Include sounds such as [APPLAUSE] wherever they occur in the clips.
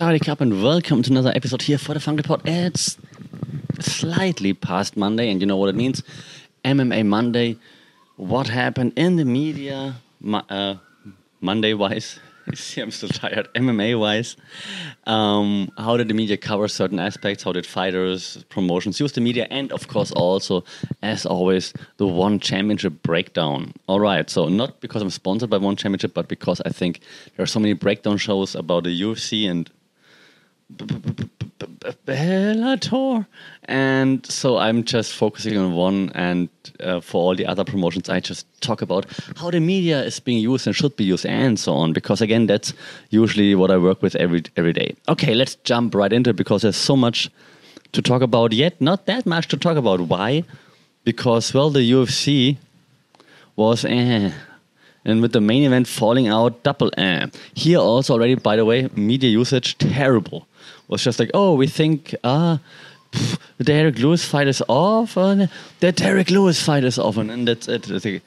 Howdy, Cup, and welcome to another episode here for the Funk Report. It's slightly past Monday, and you know what it means MMA Monday. What happened in the media uh, Monday wise? [LAUGHS] See, I'm still tired. MMA wise, um, how did the media cover certain aspects? How did fighters, promotions use the media? And of course, also, as always, the One Championship breakdown. All right, so not because I'm sponsored by One Championship, but because I think there are so many breakdown shows about the UFC and Bellator, and so I'm just focusing on one. And uh, for all the other promotions, I just talk about how the media is being used and should be used, and so on. Because again, that's usually what I work with every every day. Okay, let's jump right into it because there's so much to talk about. Yet not that much to talk about. Why? Because well, the UFC was eh, and with the main event falling out double eh. Here also already, by the way, media usage terrible was just like, oh, we think, ah, pff, the Derrick Lewis fight is off, and the Derrick Lewis fight is off, and that's it. Like,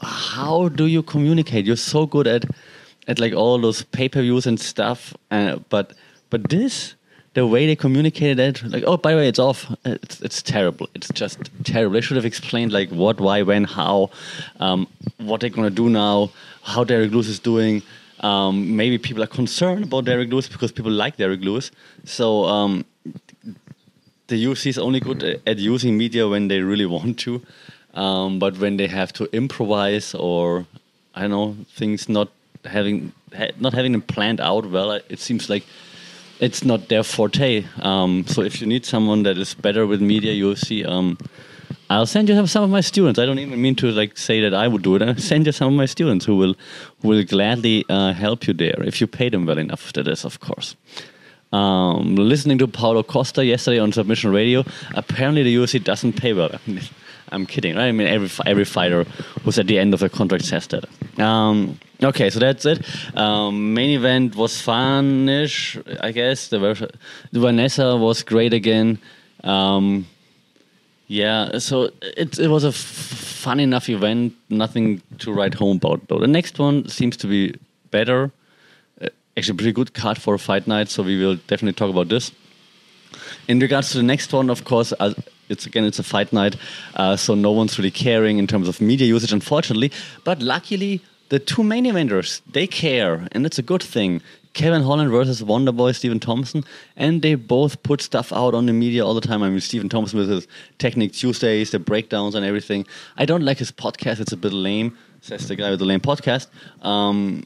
how do you communicate? You're so good at, at like all those pay per views and stuff, uh, but but this, the way they communicated it, like, oh, by the way, it's off. It's, it's terrible. It's just terrible. They should have explained like what, why, when, how, um, what they're gonna do now, how Derrick Lewis is doing. Um, maybe people are concerned about Derrick Lewis because people like Derrick Lewis. So um, the UFC is only good at using media when they really want to, um, but when they have to improvise or I don't know things not having ha not having them planned out well, it seems like it's not their forte. Um, so if you need someone that is better with media, UFC um, I'll send you some of my students. I don't even mean to like say that I would do it. I'll send you some of my students who will will gladly uh, help you there if you pay them well enough. That is, of course. Um, listening to Paulo Costa yesterday on Submission Radio, apparently the UFC doesn't pay well. [LAUGHS] I'm kidding, right? I mean, every every fighter who's at the end of a contract says that. Um, okay, so that's it. Um, main event was funish, I guess. The, Vanessa was great again. Um, yeah, so it it was a fun enough event. Nothing to write home about though. The next one seems to be better. Uh, actually, pretty good card for a fight night. So we will definitely talk about this. In regards to the next one, of course, uh, it's again it's a fight night, uh, so no one's really caring in terms of media usage, unfortunately. But luckily, the two main eventers they care, and it's a good thing. Kevin Holland versus Wonderboy Stephen Thompson, and they both put stuff out on the media all the time. I mean, Stephen Thompson with his Technique Tuesdays, the breakdowns and everything. I don't like his podcast; it's a bit lame. Says the guy with the lame podcast. Um,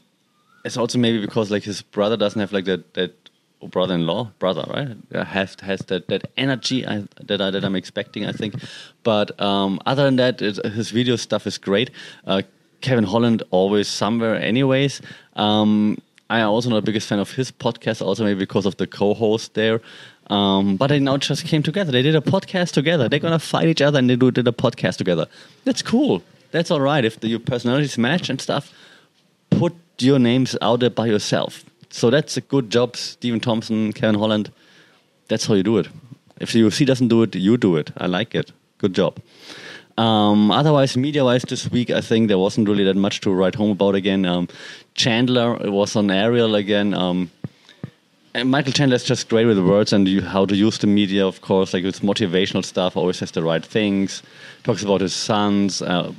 it's also maybe because like his brother doesn't have like that that brother-in-law, brother, right? Has has that that energy I, that I, that I'm expecting, I think. But um, other than that, his video stuff is great. Uh, Kevin Holland always somewhere, anyways. Um, I'm also not the biggest fan of his podcast, also maybe because of the co-host there. Um, but they now just came together. They did a podcast together. They're gonna fight each other and they do did a podcast together. That's cool. That's all right. If the, your personalities match and stuff, put your names out there by yourself. So that's a good job, Stephen Thompson, Kevin Holland. That's how you do it. If the UFC doesn't do it, you do it. I like it. Good job. Um, otherwise, media-wise, this week I think there wasn't really that much to write home about. Again, um, Chandler was on Ariel again. Um, and Michael Chandler is just great with words and you, how to use the media, of course. Like it's motivational stuff, always says the right things. Talks about his sons, uh,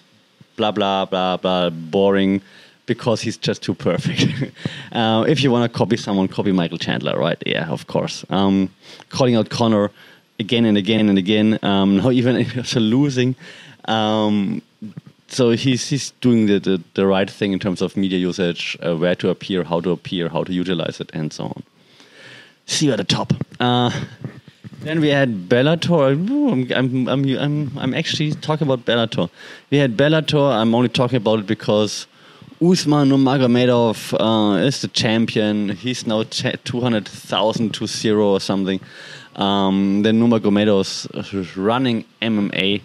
blah blah blah blah. Boring because he's just too perfect. [LAUGHS] uh, if you want to copy someone, copy Michael Chandler, right? Yeah, of course. Um, calling out Conor again and again and again. Um, [LAUGHS] now even [LAUGHS] if you're losing, um, so he's he's doing the, the, the right thing in terms of media usage, uh, where to appear, how to appear, how to utilize it, and so on. See you at the top. Uh, then we had Bellator. I'm, I'm, I'm, I'm, actually talking about Bellator. We had Bellator. I'm only talking about it because Usman Nurmagomedov uh, is the champion. He's now 200,000 to zero or something. Um, then Nurmagomedov is running MMA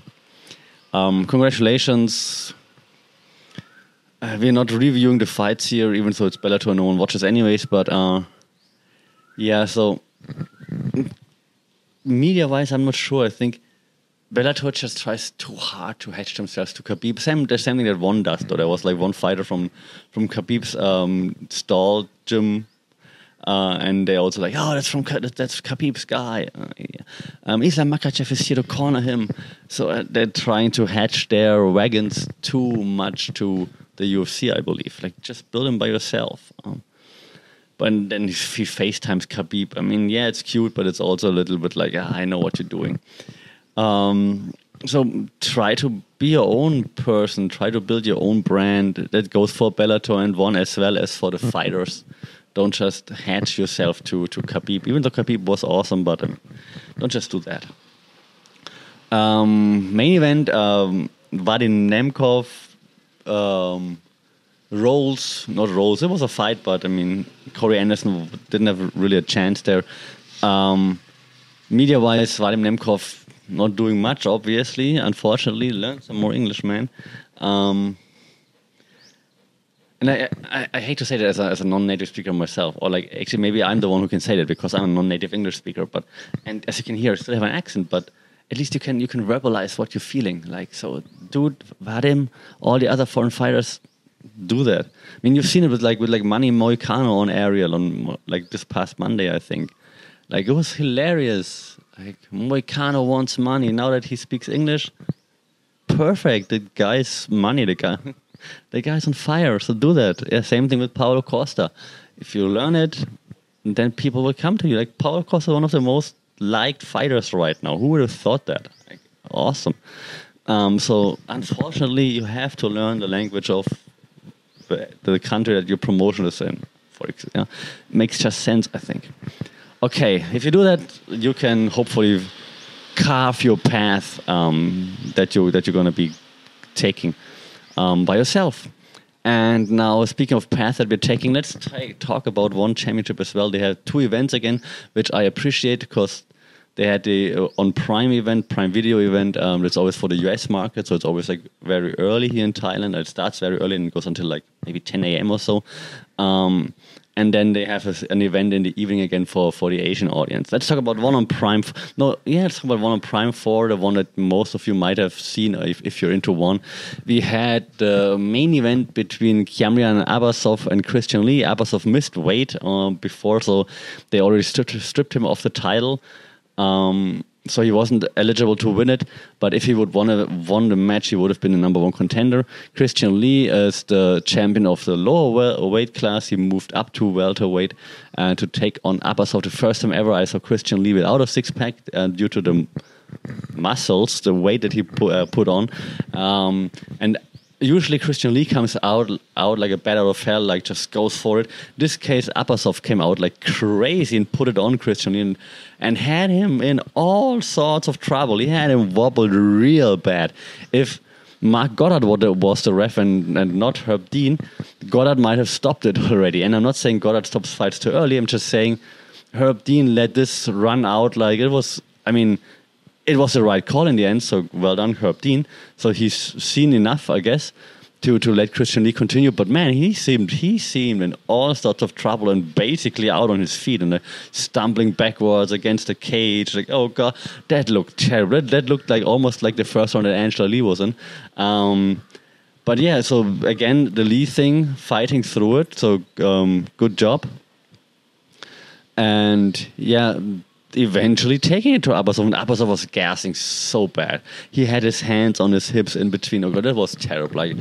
um, congratulations. Uh, we're not reviewing the fights here, even though it's Bellator, no one watches anyways. But uh, yeah, so media-wise, I'm not sure. I think Bellator just tries too hard to hatch themselves to Khabib. Same, the same thing that one does. Though there was like one fighter from from Khabib's um, stall gym Uh, and they also like, oh, that's from that's Khabib's guy. Uh, yeah. um, Islam Makhachev is here to corner him. So uh, they're trying to hatch their wagons too much to the UFC, I believe. Like, just build them by yourself. Um, but then if he FaceTimes Khabib, I mean, yeah, it's cute, but it's also a little bit like, ah, I know what you're doing. Um, so try to be your own person. Try to build your own brand. That goes for Bellator and One as well as for the [LAUGHS] fighters. Don't just hatch yourself to to Khabib. Even though Khabib was awesome, but um, don't just do that. Um, main event: um, Vadim Nemkov um, Rolls, not Rolls. It was a fight, but I mean, Corey Anderson didn't have really a chance there. Um, media wise, Vadim Nemkov not doing much, obviously. Unfortunately, learned some more English, man. And I, I, I, hate to say that as a, as a non-native speaker myself, or like actually maybe I'm the one who can say that because I'm a non-native English speaker. But and as you can hear, I still have an accent, but at least you can you can verbalize what you're feeling. Like so, dude, Vadim, all the other foreign fighters do that. I mean, you've seen it with like with like Manny Moicano on Ariel on like this past Monday, I think. Like it was hilarious. Like Moicano wants money now that he speaks English. Perfect. The guy's money. The guy, [LAUGHS] the guy's on fire. So do that. Yeah, same thing with Paulo Costa. If you learn it, then people will come to you. Like Paulo Costa, one of the most liked fighters right now. Who would have thought that? Like, awesome. Um, so unfortunately, you have to learn the language of the country that your promotion is in. For example, yeah. makes just sense, I think. Okay, if you do that, you can hopefully carve your path um, that you that you're going to be taking um, by yourself. And now, speaking of path that we're taking, let's talk about one championship as well. They have two events again, which I appreciate because they had the uh, on Prime event, Prime Video event. Um, it's always for the US market, so it's always like very early here in Thailand. It starts very early and goes until like maybe 10 a.m. or so. Um, and then they have a, an event in the evening again for, for the Asian audience. Let's talk about one on Prime. No, yeah, let's talk about one on Prime Four, the one that most of you might have seen if, if you're into one. We had the main event between Kiamrian Abbasov and Christian Lee. Abbasov missed weight uh, before, so they already stripped, stripped him of the title. Um, so he wasn't eligible to win it. But if he would won a, won the match, he would have been the number one contender. Christian Lee is the champion of the lower weight class. He moved up to welterweight uh, to take on Abbasov. The first time ever I saw Christian Lee without a six pack uh, due to the muscles, the weight that he put, uh, put on. Um, and usually Christian Lee comes out out like a bat of hell, like just goes for it. This case, Abbasov came out like crazy and put it on Christian Lee and, and had him in all sorts of trouble. He had him wobbled real bad. If Marc Goddard was the ref and, and not Herb Dean, Goddard might have stopped it [LAUGHS] already. And I'm not saying Goddard stops fights too early. I'm just saying Herb Dean let this run out like it was. I mean, it was the right call in the end. So well done, Herb Dean. So he's seen enough, I guess, to to let Christian Lee continue. But man, he seemed he seemed in all sorts of trouble and basically out on his feet and uh, stumbling backwards against the cage. Like oh god, that looked terrible. That, looked like almost like the first one that Angela Lee was in. Um, but yeah, so again, the Lee thing, fighting through it. So um, good job. And yeah, eventually taking it to Abbasov, and Abbasov was gassing so bad. He had his hands on his hips in between. Oh god, that was terrible. Like,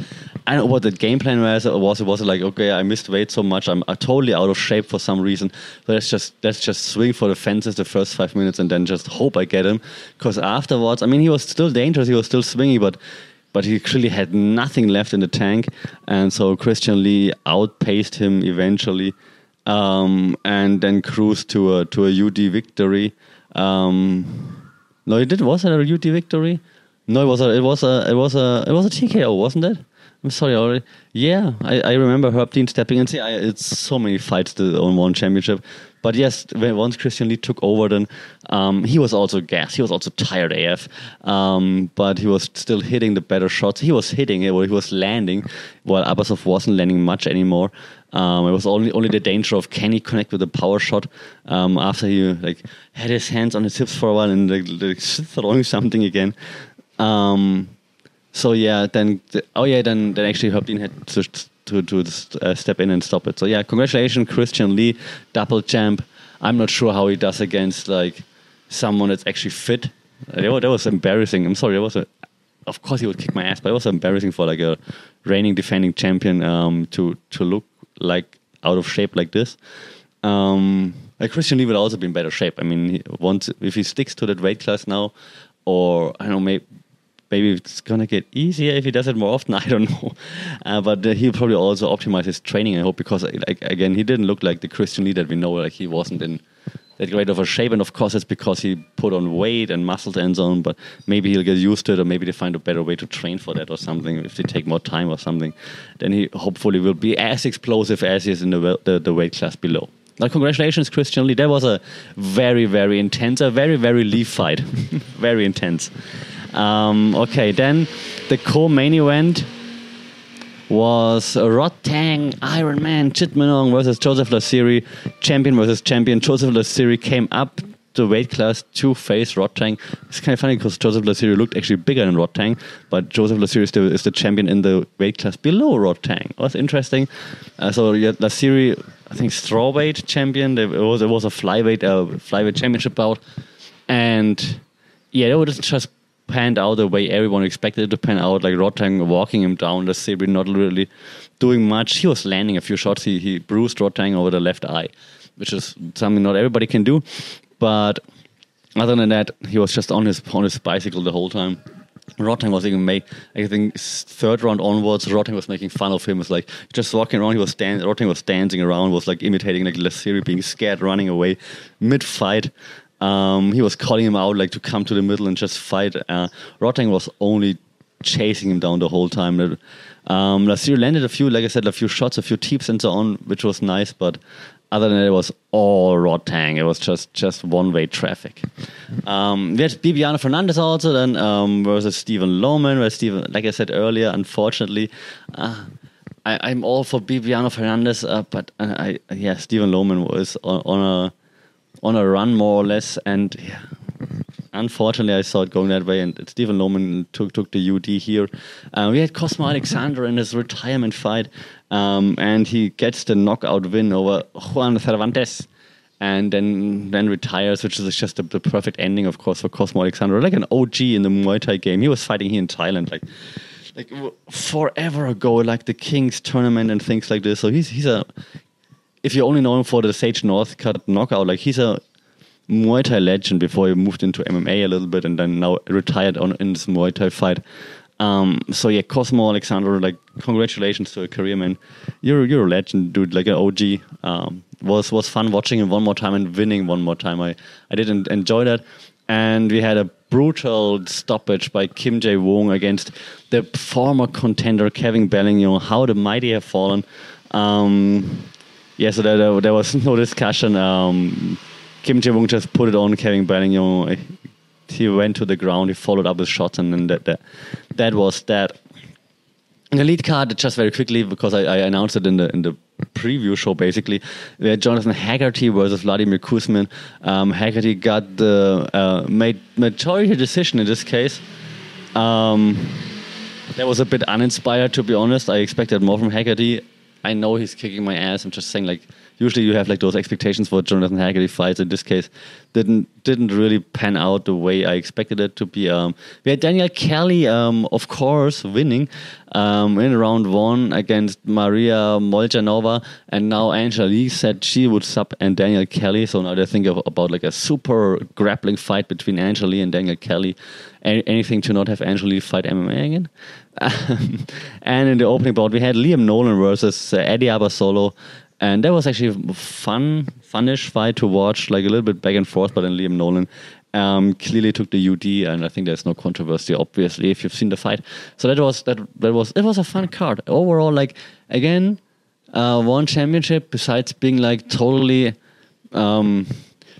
I don't know what the game plan was. It was it was like, okay, I missed weight so much, I'm, I'm totally out of shape for some reason. So let's just let's just swing for the fences the first five minutes, and then just hope I get him. Because afterwards, I mean, he was still dangerous. He was still swingy, but but he clearly had nothing left in the tank, and so Christian Lee outpaced him eventually um, and then cruised to a to a UD victory. Um, no, it did. Was it a UD victory? No, it was a it was a it was a it was a TKO, wasn't it? I'm sorry, already. Yeah, I, I remember Herb Dean stepping in. See, I, it's so many fights to on one championship. But yes, when once Christian Lee took over, then um, he was also gassed. He was also tired AF. Um, but he was still hitting the better shots. He was hitting it, or he was landing, while Abbasov wasn't landing much anymore. Um, it was only only the danger of can he connect with a power shot um, after he like had his hands on his hips for a while and like, like [LAUGHS] throwing something again. Um, so yeah, then the, oh yeah, then then actually Herb Dean had to to to uh, step in and stop it. So yeah, congratulations, Christian Lee, double champ. I'm not sure how he does against like someone that's actually fit. That was, that was embarrassing. I'm sorry. That was a, of course he would kick my ass, but it was embarrassing for like a reigning defending champion um, to to look like out of shape like this. Um, like Christian Lee would also be in better shape. I mean, he, once if he sticks to that weight class now, or I don't know, maybe maybe it's gonna get easier if he does it more often. [LAUGHS] I don't know, uh, but uh, he'll probably also optimize his training. I hope because like again, he didn't look like the Christian Lee that we know. Like he wasn't in that great of a shape, and of course it's because he put on weight and muscles and so on. But maybe he'll get used to it, or maybe they find a better way to train for that or something. If they take more time or something, then he hopefully will be as explosive as he is in the the, the weight class below. Now, congratulations, Christian Lee. That was a very, very intense, a very, very Lee fight. [LAUGHS] very intense. Um, okay, then the co-main event was Rod Tang, Iron Man Jitmuangnon versus Joseph Lasiri, champion versus champion. Joseph Lasiri came up the weight class to face Rodtang. It's kind of funny because Joseph Lasiri looked actually bigger than Rodtang, but Joseph Lasiri is is the champion in the weight class below Rodtang. That's interesting. Uh, so yeah, Lasiri, I think strawweight champion. It was it was a flyweight uh, flyweight championship bout, and yeah, it was just panned out the way everyone expected it to pan out. Like Rodtang walking him down, Lasiri not really doing much. He was landing a few shots. He he bruised Rodtang over the left eye, which is something not everybody can do. But other than that, he was just on his on his bicycle the whole time. Rodtang was even made, I think, third round onwards. Rodtang was making fun of him. It was like just walking around. He was dan- Rodtang was dancing around. Was like imitating like Lasiri being scared, running away mid fight. Um, he was calling him out like to come to the middle and just fight. Uh, was only chasing him down the whole time. Um, Lasiri landed a few, like I said, a few shots, a few teeps and so on, which was nice. But other than that, it was all Rodtang. It was just just one way traffic. Um, we had Bibiano Fernandes also then um, versus Stephen Loman. Where Stephen, like I said earlier, unfortunately, uh, I, am all for Bibiano Fernandes, uh, but uh, I, yeah, Stephen Loman was on, on, a on a run more or less, and yeah, unfortunately, I saw it going that way, and Stephen Loman took took the UD here. Uh, we had Cosmo Alexander in his retirement fight, um, and he gets the knockout win over Juan Cervantes. And then then retires, which is just the, the perfect ending, of course, for Cosmo Alexander, like an OG in the Muay Thai game. He was fighting here in Thailand, like like forever ago, like the Kings tournament and things like this. So he's he's a if you only know him for the Sage Northcutt knockout, like he's a Muay Thai legend before he moved into MMA a little bit and then now retired on in this Muay Thai fight. Um, so yeah, Cosmo Alexander, like congratulations to a career man. You're you're a legend, dude. Like an OG. Um, was was fun watching him one more time and winning one more time. I I did not enjoy that. And we had a brutal stoppage by Kim Jae Woong against the former contender Kevin Belingon. How the mighty have fallen. Um, yeah, so there, there was [LAUGHS] no discussion. Um, Kim Jae Woong just put it on Kevin Belingon. He went to the ground. He followed up with shots, and then that that, that was that. The lead card, just very quickly, because I, I, announced it in the in the preview show, basically, had Jonathan Haggerty versus Vladimir Kuzmin. Um, Haggerty got the uh, made majority decision in this case. Um, that was a bit uninspired, to be honest. I expected more from Haggerty. I know he's kicking my ass. I'm just saying, like, usually you have like those expectations for Jonathan Haggerty fights. In this case, didn't didn't really pan out the way I expected it to be. Um, we had Danielle Kelly, um, of course, winning um, in round one against Maria Molchanova, and now Angela Lee said she would sub and Danielle Kelly. So now they think of, about like a super grappling fight between Angela Lee and Danielle Kelly. Anything to not have Angela Lee fight MMA again. [LAUGHS] and in the opening bout, we had Liam Nolan versus uh, Eddie Abasolo and that was actually a fun, funnish fight to watch, like a little bit back and forth. But then Liam Nolan um, clearly took the UD, and I think there's no controversy, obviously, if you've seen the fight. So that was that that was it was a fun card overall. Like again, uh, one championship besides being like totally. Um,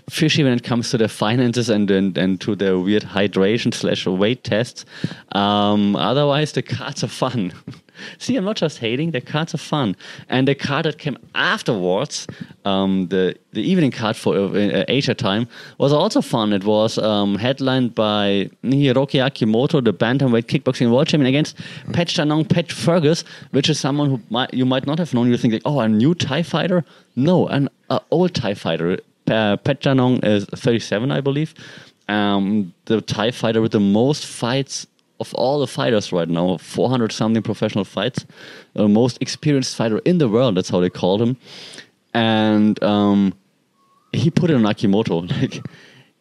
fishy when it comes to their finances and and, and to their weird hydration slash weight tests. Um, otherwise, the cards are fun. [LAUGHS] See, I'm not just hating. The cards are fun, and the card that came afterwards, um, the the evening card for uh, Asia time, was also fun. It was um, headlined by Hiroki Akimoto, the bantamweight kickboxing world champion, against Petchnang Pat Fergus, which is someone who might, you might not have known. You think like, oh, a new Thai fighter? No, an uh, old Thai fighter. Uh, Petchnang is 37, I believe. Um, the Thai fighter with the most fights of all the fighters right now, 400 something professional fights, the most experienced fighter in the world. That's how they called him, and um, he put it on Akimoto, [LAUGHS] like,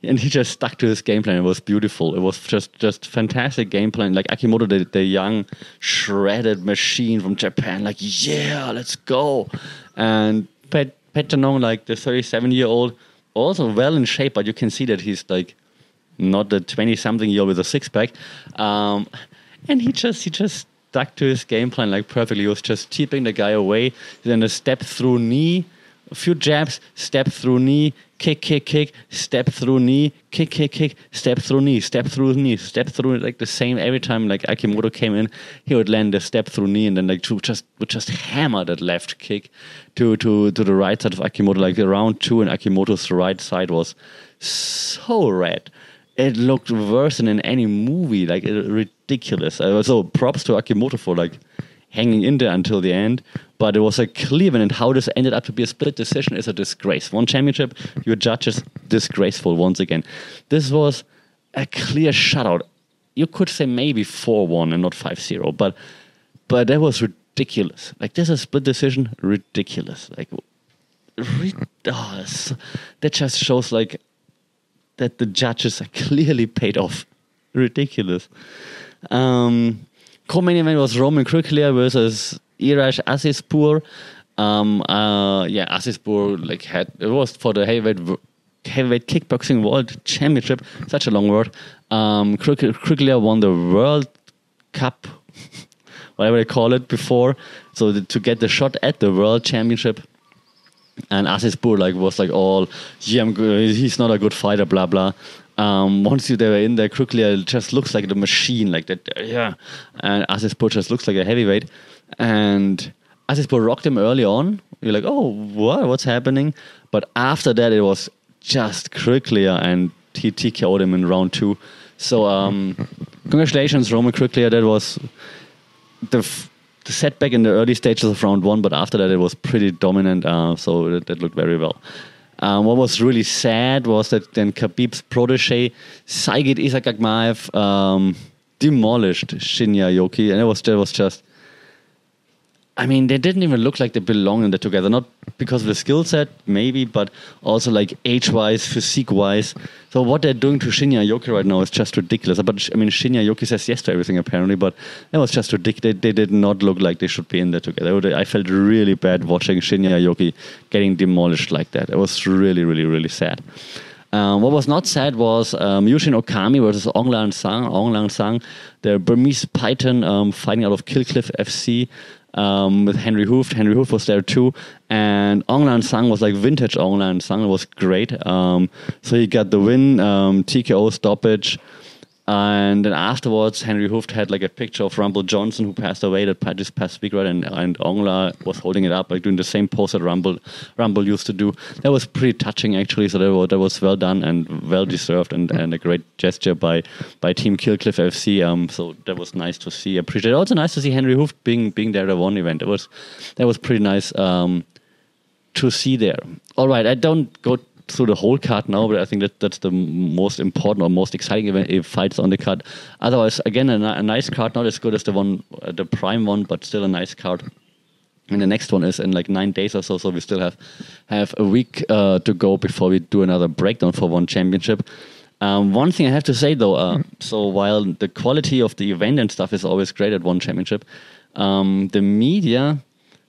and he just stuck to his game plan. It was beautiful. It was just just fantastic game plan. Like Akimoto, the, the young shredded machine from Japan, like yeah, let's go, and Pet Petchnang, like the 37 year old, also well in shape, but you can see that he's like not the 20 something year old with a six pack. Um, and he just he just stuck to his game plan like perfectly. He was just keeping the guy away. Then a step through knee, few jabs, step through knee, kick, kick, kick, step through knee, kick, kick, kick, step through knee, step through knee, step through like the same every time. Like Akimoto came in, he would land a step through knee, and then like to just would just hammer that left kick to to to the right side of Akimoto. Like the round two, and Akimoto's right side was so red it looked worse than in any movie, like ridiculous. Uh, so props to Akimoto for like hanging in there until the end. But it was a win, and how this ended up to be a split decision is a disgrace. One championship, your judges disgraceful once again. This was a clear shutout. You could say maybe four one and not 5-0, but but that was ridiculous. Like this is a split decision, ridiculous. Like. Re- oh, [LAUGHS] that just shows like that the judges are [LAUGHS] clearly paid off. Ridiculous. Um, co-main event was Roman Kruklia versus Iraj Azizpour. Um, uh, yeah, Azizpour like had it was for the heavyweight heavyweight kickboxing world championship. Such a long word. Um, won the World Cup, [LAUGHS] whatever they call it before. So the, to get the shot at the World Championship and Azizpour like was like all yeah he's not a good fighter blah blah um, once they were in there Kruklia just looks like the machine like that yeah. And Azizpour just looks like a heavyweight. And Azizpour rocked him early on. You're like oh what what's happening? But after that it was just Kruklia and he TKO'd him in round two. So um, congratulations Roman Kruklia that was the the setback in the early stages of round one, but after that it was pretty dominant. Uh, so that, that, looked very well. Um, what was really sad was that then Khabib's protege Saygid Izagakhmaev um, demolished Shinya Aoki, and it was that was just I mean, they didn't even look like they belong in there together. Not because of the skill set, maybe, but also like age-wise, physique-wise. So what they're doing to Shinya Aoki right now is just ridiculous. But I mean, Shinya Aoki says yes to everything apparently, but that was just ridiculous. They, they, did not look like they should be in there together. I felt really bad watching Shinya Aoki getting demolished like that. It was really, really, really sad. Um, what was not sad was um, Yushin Okami versus Aung La N Sang. Aung La N Sang, the Burmese Python um, fighting out of Killcliff FC um, with Henry Hooft. Henry Hooft was there too, and Aung La N Sang was like vintage Aung La N Sang. It was great. Um, so he got the win, um, TKO stoppage. And then afterwards, Henry Hooft had like a picture of Rumble Johnson, who passed away that this past week, right? And, and Ongla was holding it up, like doing the same pose that Rumble Rumble used to do. That was pretty touching, actually. So that was, that was well done and well deserved, and, and a great gesture by by Team Killcliff FC. Um, so that was nice to see. Appreciate. It. Also nice to see Henry Hooft being being there at one event. It was that was pretty nice. Um, to see there. All right, I don't go through the whole card now, but I think that that's the most important or most exciting event if fights on the card. Otherwise, again, a, a, nice card, not as good as the one, uh, the prime one, but still a nice card. And the next one is in like nine days or so, so we still have have a week uh, to go before we do another breakdown for one championship. Um, one thing I have to say though, uh, so while the quality of the event and stuff is always great at one championship, um, the media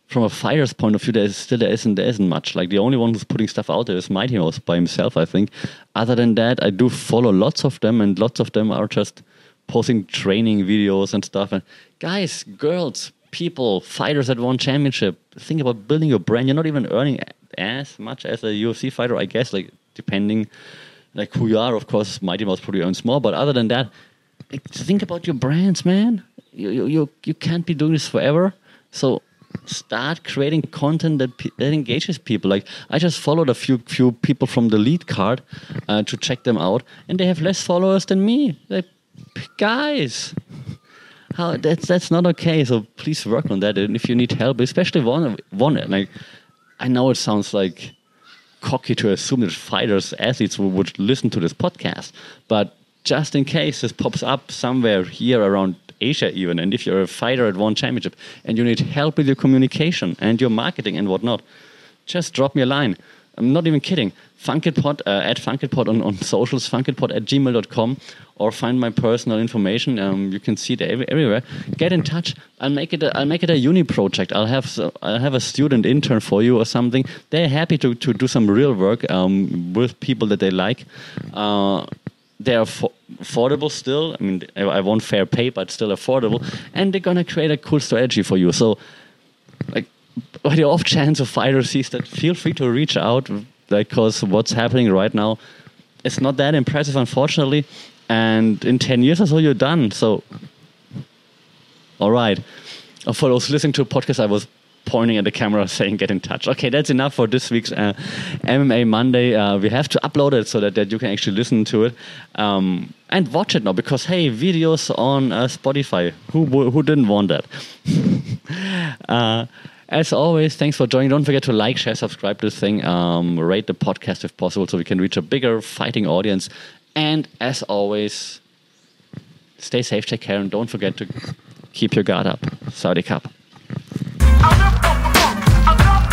from a fighter's point of view, there is still there isn't there isn't much. Like the only one who's putting stuff out there is Mighty Mouse by himself, I think. Other than that, I do follow lots of them, and lots of them are just posting training videos and stuff. And guys, girls, people, fighters that won championship, think about building your brand. You're not even earning as much as a UFC fighter, I guess. Like depending, like who you are, of course, Mighty Mouse probably earns more. But other than that, think about your brands, man you, you, you, you can't be doing this forever. So start creating content that, that engages people. Like I just followed a few few people from the lead card uh, to check them out, and they have less followers than me. Like guys, how that's that's not okay. So please work on that. And if you need help, especially one one like I know it sounds like cocky to assume that fighters athletes would listen to this podcast, but just in case this pops up somewhere here around Asia even, and if you're a fighter at one championship and you need help with your communication and your marketing and whatnot, just drop me a line. I'm not even kidding. Funkitpod, uh, at Funkitpod on, on [LAUGHS] socials, funkitpod at gmail.com, or find my personal information. Um, you can see it every, everywhere. Get in touch. I'll make it. A, I'll make it a uni project. I'll have I'll have a student intern for you or something. They're happy to, to do some real work um, with people that they like. Uh, they're affordable still. I mean, I won't fair pay, but still affordable. And they're gonna create a cool strategy for you. So, like, by the off chance of fighter sees that, feel free to reach out because what's happening right now is not that impressive, unfortunately. And in ten years or so, you're done. So, all right. Uh, for those listening to a podcast, I was pointing at the camera [LAUGHS] saying get in touch. Okay, that's enough for this week's uh, MMA Monday. Uh, we have to upload it so that, that you can actually listen to it um, and watch it now because, hey, videos on uh, Spotify. Who, who didn't want that? [LAUGHS] Uh, as always, thanks for joining. Don't forget to like, share, subscribe to this thing, um, rate the podcast if possible so we can reach a bigger fighting audience. And as always, stay safe, take care, and don't forget to keep your guard up. Saudi Cup. I love the funk. I